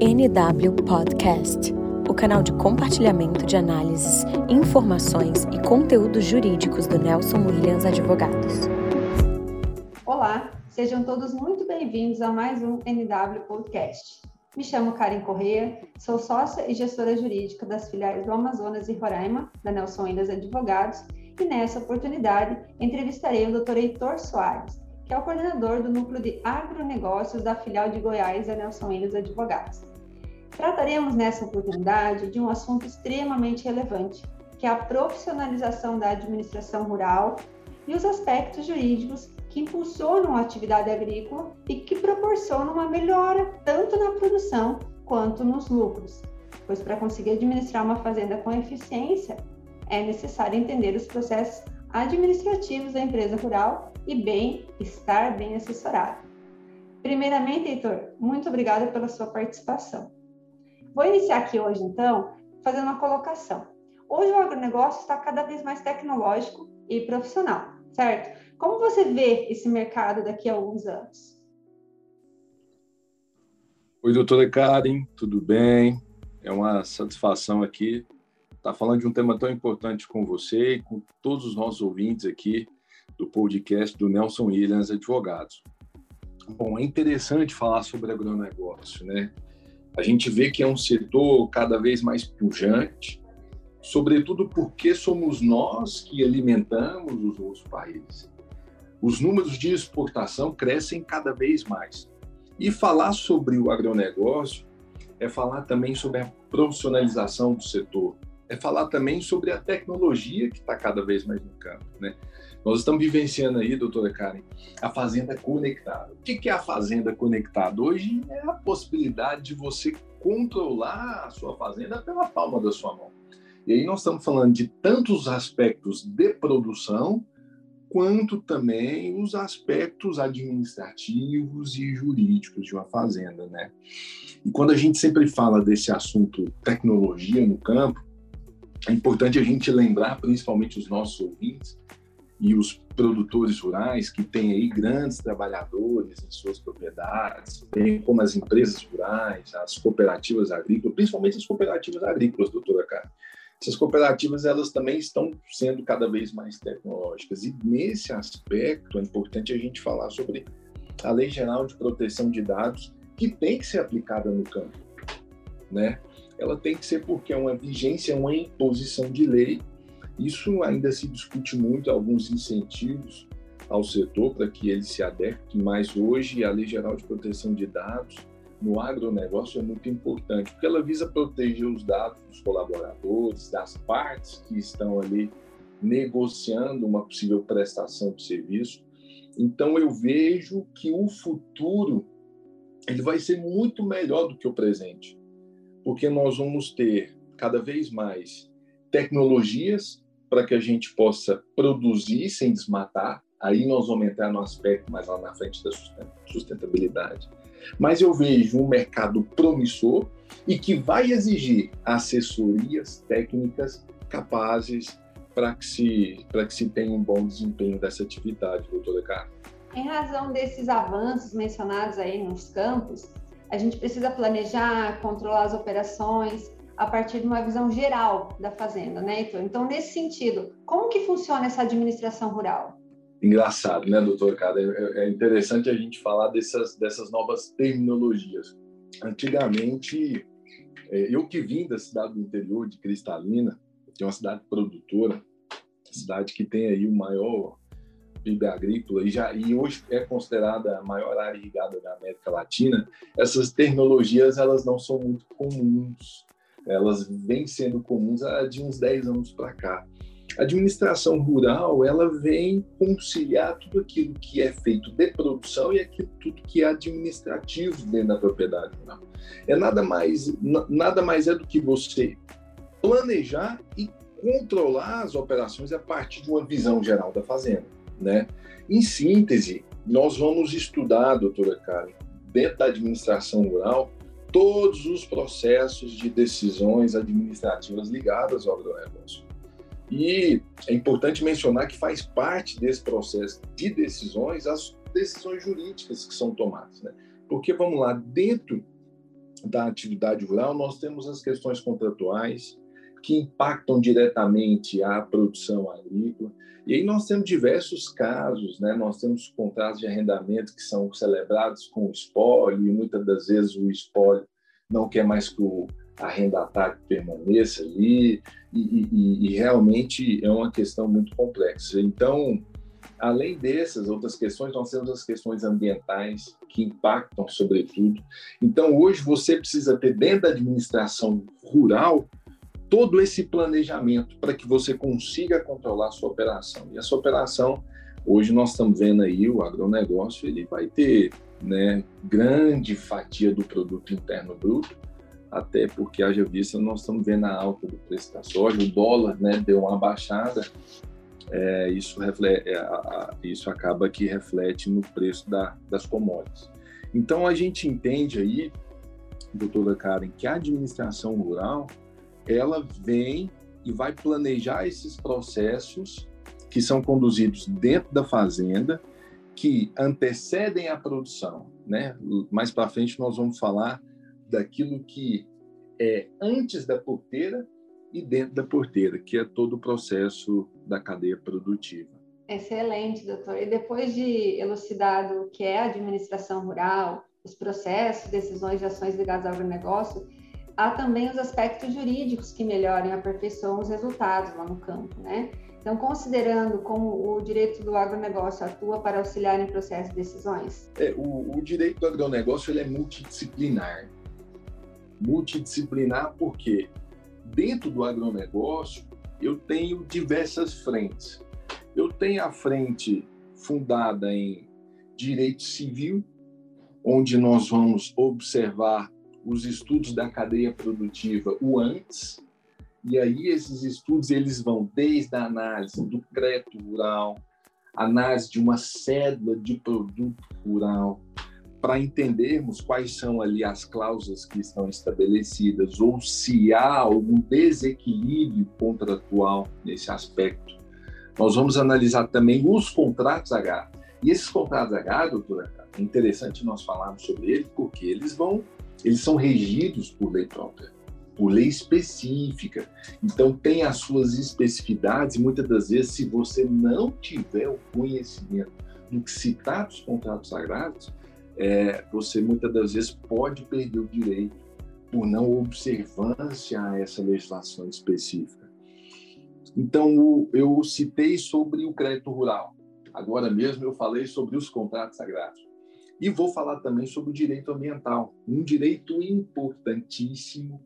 NW Podcast, o canal de compartilhamento de análises, informações e conteúdos jurídicos do Nelson Williams Advogados. Olá, sejam todos muito bem-vindos a mais um NW Podcast. Me chamo Karen Correia, sou sócia e gestora jurídica das filiais do Amazonas e Roraima, da Nelson Williams Advogados, e nessa oportunidade entrevistarei o Dr. Heitor Soares, que é o coordenador do Núcleo de Agronegócios da filial de Goiás da Nelson Williams Advogados. Trataremos nessa oportunidade de um assunto extremamente relevante, que é a profissionalização da administração rural e os aspectos jurídicos que impulsionam a atividade agrícola e que proporcionam uma melhora tanto na produção quanto nos lucros. Pois para conseguir administrar uma fazenda com eficiência, é necessário entender os processos administrativos da empresa rural e bem estar bem assessorado. Primeiramente, Heitor, muito obrigada pela sua participação. Vou iniciar aqui hoje, então, fazendo uma colocação. Hoje o agronegócio está cada vez mais tecnológico e profissional, certo? Como você vê esse mercado daqui a alguns anos? Oi, doutora Karen, tudo bem? É uma satisfação aqui estar falando de um tema tão importante com você e com todos os nossos ouvintes aqui do podcast do Nelson Williams Advogados. Bom, é interessante falar sobre agronegócio, né? A gente vê que é um setor cada vez mais pujante, sobretudo porque somos nós que alimentamos os outros países. Os números de exportação crescem cada vez mais. E falar sobre o agronegócio é falar também sobre a profissionalização do setor, é falar também sobre a tecnologia que está cada vez mais no campo. Né? Nós estamos vivenciando aí, doutora Karen, a fazenda conectada. O que é a fazenda conectada? Hoje é a possibilidade de você controlar a sua fazenda pela palma da sua mão. E aí nós estamos falando de tantos aspectos de produção, quanto também os aspectos administrativos e jurídicos de uma fazenda, né? E quando a gente sempre fala desse assunto tecnologia no campo, é importante a gente lembrar, principalmente os nossos ouvintes e os produtores rurais que têm aí grandes trabalhadores em suas propriedades, bem como as empresas rurais, as cooperativas agrícolas, principalmente as cooperativas agrícolas, doutora Carla. Essas cooperativas elas também estão sendo cada vez mais tecnológicas e nesse aspecto é importante a gente falar sobre a Lei Geral de Proteção de Dados que tem que ser aplicada no campo, né? ela tem que ser porque é uma vigência, uma imposição de lei. Isso ainda se discute muito, alguns incentivos ao setor para que ele se adeque, mas hoje a Lei Geral de Proteção de Dados no agronegócio é muito importante, porque ela visa proteger os dados dos colaboradores, das partes que estão ali negociando uma possível prestação de serviço. Então eu vejo que o futuro ele vai ser muito melhor do que o presente porque nós vamos ter cada vez mais tecnologias para que a gente possa produzir sem desmatar. Aí nós vamos entrar no aspecto mais lá na frente da sustentabilidade. Mas eu vejo um mercado promissor e que vai exigir assessorias técnicas capazes para que se para que se tenha um bom desempenho dessa atividade, doutora Carla. Em razão desses avanços mencionados aí nos campos, a gente precisa planejar, controlar as operações a partir de uma visão geral da fazenda, né, Heitor? Então, nesse sentido, como que funciona essa administração rural? Engraçado, né, doutor Cara? É, é interessante a gente falar dessas, dessas novas terminologias. Antigamente, é, eu que vim da cidade do interior de Cristalina, que é uma cidade produtora, cidade que tem aí o maior PIB agrícola e, já, e hoje é considerada a maior área irrigada da América Latina, essas tecnologias elas não são muito comuns. Elas vêm sendo comuns há de uns 10 anos para cá. A administração rural ela vem conciliar tudo aquilo que é feito de produção e aquilo tudo que é administrativo dentro da propriedade rural. É nada mais nada mais é do que você planejar e controlar as operações a partir de uma visão geral da fazenda. Né? Em síntese, nós vamos estudar, doutora Karen, dentro da administração rural, todos os processos de decisões administrativas ligadas ao agronegócio. E é importante mencionar que faz parte desse processo de decisões as decisões jurídicas que são tomadas. Né? Porque, vamos lá, dentro da atividade rural, nós temos as questões contratuais que impactam diretamente a produção agrícola. E aí nós temos diversos casos, né? Nós temos contratos de arrendamento que são celebrados com espólio, e muitas das vezes o espólio não quer mais que o arrendatário permaneça ali, e, e, e realmente é uma questão muito complexa. Então, Além dessas outras questões, nós temos as questões ambientais que impactam sobretudo. Então, hoje você precisa ter dentro da administração rural todo esse planejamento para que você consiga controlar a sua operação. E essa operação, hoje nós estamos vendo aí o agronegócio, ele vai ter né, grande fatia do produto interno bruto, até porque, haja vista, nós estamos vendo a alta do preço da soja, o dólar né, deu uma baixada, é, isso, reflete, é, isso acaba que reflete no preço da, das commodities. Então, a gente entende aí, doutora Karen, que a administração rural, ela vem e vai planejar esses processos que são conduzidos dentro da fazenda, que antecedem a produção, né? Mais para frente nós vamos falar daquilo que é antes da porteira e dentro da porteira, que é todo o processo da cadeia produtiva. Excelente, doutor. E depois de elucidado o que é a administração rural, os processos, decisões e ações ligadas ao agronegócio, há também os aspectos jurídicos que melhoram e aperfeiçoam os resultados lá no campo, né? Então, considerando como o direito do agronegócio atua para auxiliar em processo de decisões? É, o, o direito do agronegócio ele é multidisciplinar. Multidisciplinar porque dentro do agronegócio, eu tenho diversas frentes. Eu tenho a frente fundada em direito civil, onde nós vamos observar os estudos da cadeia produtiva o antes, e aí esses estudos eles vão desde a análise do crédito rural, análise de uma cédula de produto rural, para entendermos quais são ali as cláusulas que estão estabelecidas ou se há algum desequilíbrio contratual nesse aspecto. Nós vamos analisar também os contratos H. E esses contratos H, doutora, é interessante nós falarmos sobre eles porque eles vão, eles são regidos por lei própria, por lei específica. Então tem as suas especificidades e muitas das vezes se você não tiver o conhecimento do que se trata os contratos sagrados, é, você muitas das vezes pode perder o direito por não observância a essa legislação específica. Então, eu citei sobre o crédito rural. Agora mesmo eu falei sobre os contratos sagrados. E vou falar também sobre o direito ambiental, um direito importantíssimo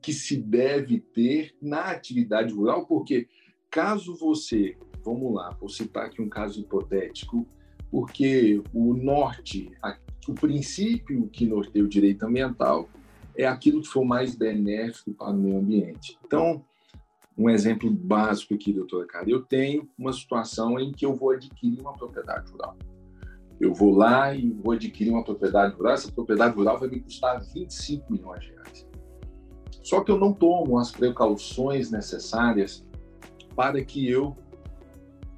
que se deve ter na atividade rural, porque caso você, vamos lá, vou citar aqui um caso hipotético, porque o norte, o princípio que norteia o direito ambiental é aquilo que for mais benéfico para o meio ambiente. Então, um exemplo básico aqui, doutora Cara, eu tenho uma situação em que eu vou adquirir uma propriedade rural. Eu vou lá e vou adquirir uma propriedade rural, essa propriedade rural vai me custar 25 milhões de reais. Só que eu não tomo as precauções necessárias para que eu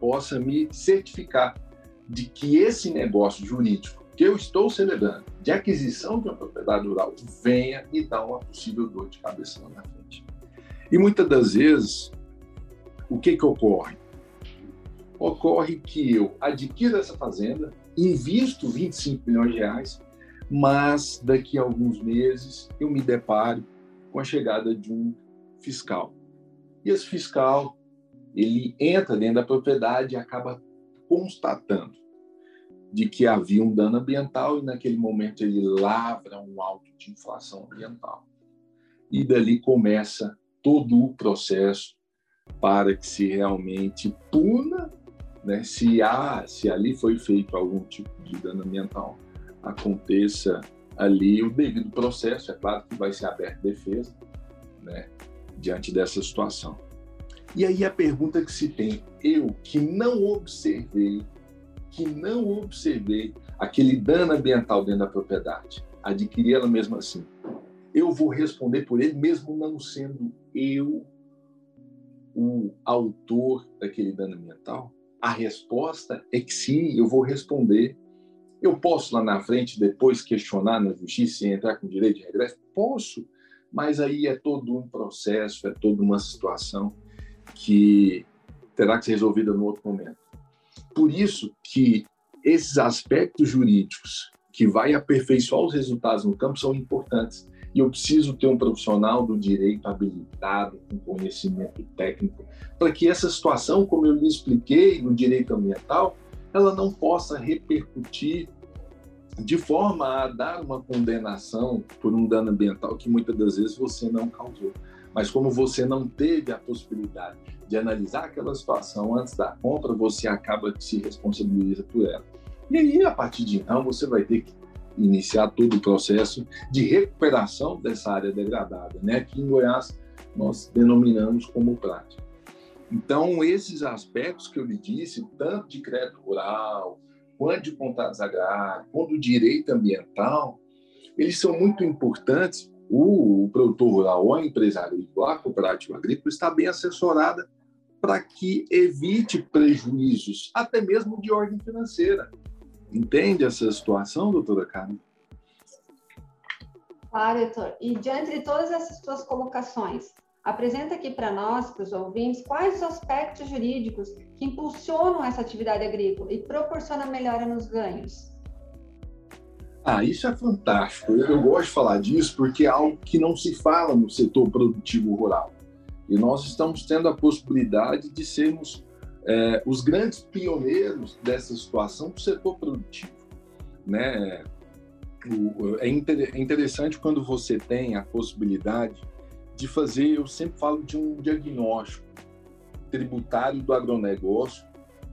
possa me certificar de que esse negócio jurídico que eu estou celebrando de aquisição de uma propriedade rural venha e dar uma possível dor de cabeça lá na frente. E muitas das vezes, o que, que ocorre? Ocorre que eu adquiro essa fazenda, invisto 25 milhões de reais, mas daqui a alguns meses eu me deparo com a chegada de um fiscal. E esse fiscal, ele entra dentro da propriedade e acaba constatando de que havia um dano ambiental e naquele momento ele lavra um alto de inflação ambiental. E dali começa todo o processo para que se realmente puna, né, se há, se ali foi feito algum tipo de dano ambiental, aconteça ali o devido processo, é claro que vai ser aberta defesa, né, diante dessa situação. E aí a pergunta que se tem, eu que não observei, que não observei aquele dano ambiental dentro da propriedade, adquiri ela mesmo assim, eu vou responder por ele mesmo não sendo eu o autor daquele dano ambiental? A resposta é que sim, eu vou responder Eu posso lá na frente depois questionar na justiça e entrar com direito de regresso? Posso, mas aí é todo um processo, é toda uma situação que terá que ser resolvida no outro momento. Por isso que esses aspectos jurídicos que vai aperfeiçoar os resultados no campo são importantes. E eu preciso ter um profissional do direito habilitado, com conhecimento técnico, para que essa situação, como eu lhe expliquei no direito ambiental, ela não possa repercutir de forma a dar uma condenação por um dano ambiental que muitas das vezes você não causou. Mas como você não teve a possibilidade de analisar aquela situação antes da compra, você acaba se responsabiliza por ela. E aí, a partir de então, você vai ter que iniciar todo o processo de recuperação dessa área degradada, né? que em Goiás nós denominamos como prática. Então, esses aspectos que eu lhe disse, tanto de crédito rural, quanto de contratos agrários, quanto direito ambiental, eles são muito importantes. O, o produtor rural ou a empresa agrícola, a cooperativa agrícola, está bem assessorada para que evite prejuízos, até mesmo de ordem financeira. Entende essa situação, doutora Carmen? Claro, doutor. E diante de todas essas suas colocações, apresenta aqui para nós, para os ouvintes, quais os aspectos jurídicos que impulsionam essa atividade agrícola e proporcionam melhora nos ganhos. Ah, isso é fantástico. Eu gosto de falar disso porque é algo que não se fala no setor produtivo rural. E nós estamos tendo a possibilidade de sermos é, os grandes pioneiros dessa situação do setor produtivo. Né? É, é interessante quando você tem a possibilidade de fazer, eu sempre falo de um diagnóstico tributário do agronegócio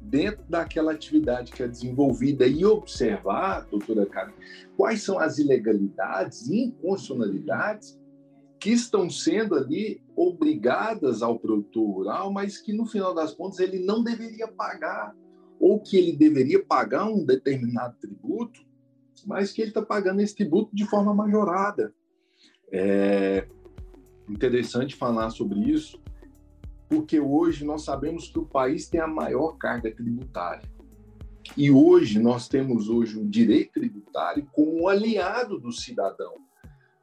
dentro daquela atividade que é desenvolvida e observar, doutora Karen, quais são as ilegalidades e inconstitucionalidades que estão sendo ali obrigadas ao produtor rural, mas que no final das contas ele não deveria pagar, ou que ele deveria pagar um determinado tributo, mas que ele está pagando esse tributo de forma majorada. É interessante falar sobre isso, porque hoje nós sabemos que o país tem a maior carga tributária. E hoje nós temos hoje o direito tributário como um aliado do cidadão.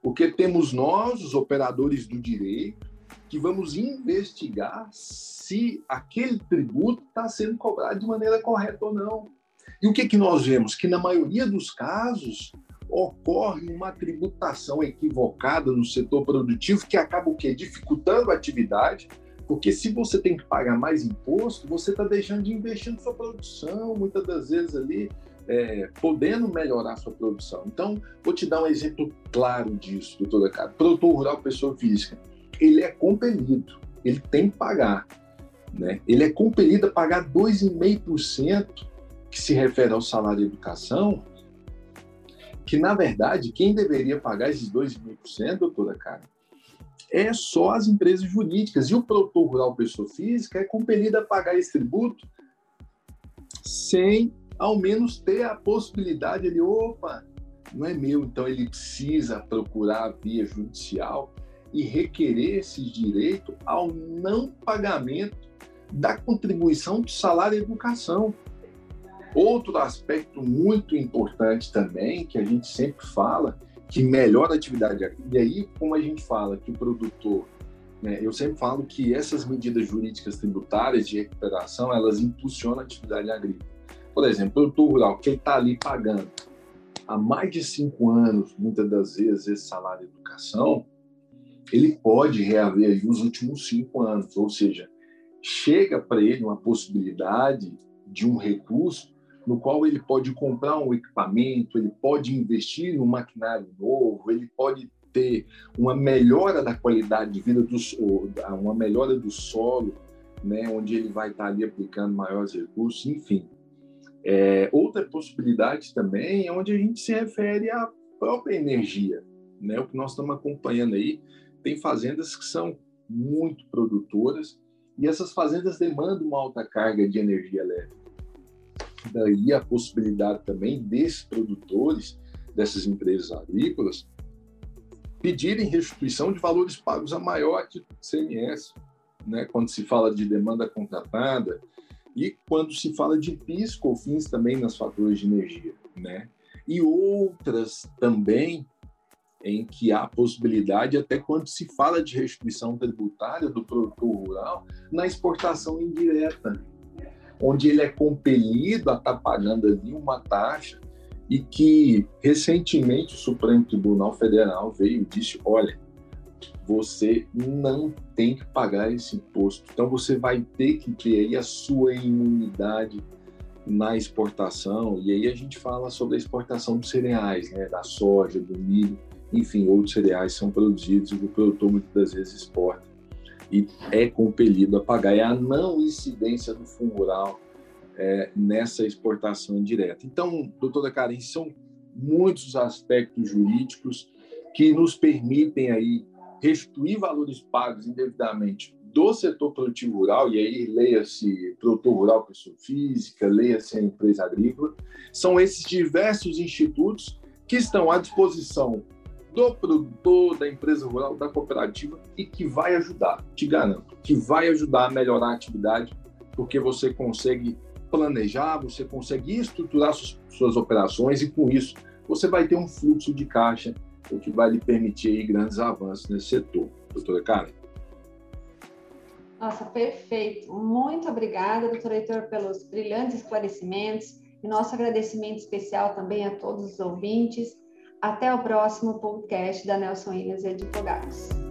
Porque temos nós, os operadores do direito, que vamos investigar se aquele tributo está sendo cobrado de maneira correta ou não. E o que, que nós vemos? Que na maioria dos casos ocorre uma tributação equivocada no setor produtivo que acaba o quê? Dificultando a atividade, porque se você tem que pagar mais imposto, você está deixando de investir na sua produção, muitas das vezes ali é, podendo melhorar sua produção. Então, vou te dar um exemplo claro disso, doutora Cara. Produtor rural, pessoa física, ele é compelido, ele tem que pagar. Né? Ele é compelido a pagar 2,5% que se refere ao salário de educação, que, na verdade, quem deveria pagar esses 2,5%, doutora Cara, é só as empresas jurídicas. E o produtor rural, pessoa física, é compelido a pagar esse tributo sem ao menos ter a possibilidade, ele, opa, não é meu, então ele precisa procurar via judicial e requerer esse direito ao não pagamento da contribuição do salário e educação. Outro aspecto muito importante também, que a gente sempre fala, que melhora a atividade e aí como a gente fala que o produtor, né, eu sempre falo que essas medidas jurídicas tributárias de recuperação, elas impulsionam a atividade agrícola. Por exemplo, o produtor rural, que está ali pagando há mais de cinco anos, muitas das vezes, esse salário de educação, ele pode reaver os últimos cinco anos, ou seja, chega para ele uma possibilidade de um recurso no qual ele pode comprar um equipamento, ele pode investir no maquinário novo, ele pode ter uma melhora da qualidade de vida do uma melhora do solo, né, onde ele vai estar ali aplicando maiores recursos, enfim. É, outra possibilidade também é onde a gente se refere à própria energia, né? O que nós estamos acompanhando aí tem fazendas que são muito produtoras e essas fazendas demandam uma alta carga de energia elétrica. Daí a possibilidade também desses produtores, dessas empresas agrícolas, pedirem restituição de valores pagos a maior CMS, né? Quando se fala de demanda contratada, e quando se fala de PIS, COFINS também nas faturas de energia. né? E outras também em que há possibilidade, até quando se fala de restituição tributária do produtor rural, na exportação indireta, onde ele é compelido a estar tá pagando ali uma taxa e que recentemente o Supremo Tribunal Federal veio e disse, olha, você não tem que pagar esse imposto, então você vai ter que ter aí a sua imunidade na exportação, e aí a gente fala sobre a exportação dos cereais, né, da soja, do milho, enfim, outros cereais são produzidos e o produtor muitas das vezes exporta. E é compelido a pagar. É a não incidência do fundo rural é, nessa exportação indireta. Então, doutora Karen, são muitos aspectos jurídicos que nos permitem aí restituir valores pagos indevidamente do setor produtivo rural, e aí leia-se produtor rural, pessoa física, leia-se a empresa agrícola, são esses diversos institutos que estão à disposição do produtor, da empresa rural, da cooperativa e que vai ajudar, te garanto, que vai ajudar a melhorar a atividade, porque você consegue planejar, você consegue estruturar suas, suas operações e com isso você vai ter um fluxo de caixa, o que vai lhe permitir aí grandes avanços nesse setor. Doutora Karen. Nossa, perfeito. Muito obrigada, doutor Heitor, pelos brilhantes esclarecimentos e nosso agradecimento especial também a todos os ouvintes. Até o próximo podcast da Nelson Ilhas Advogados.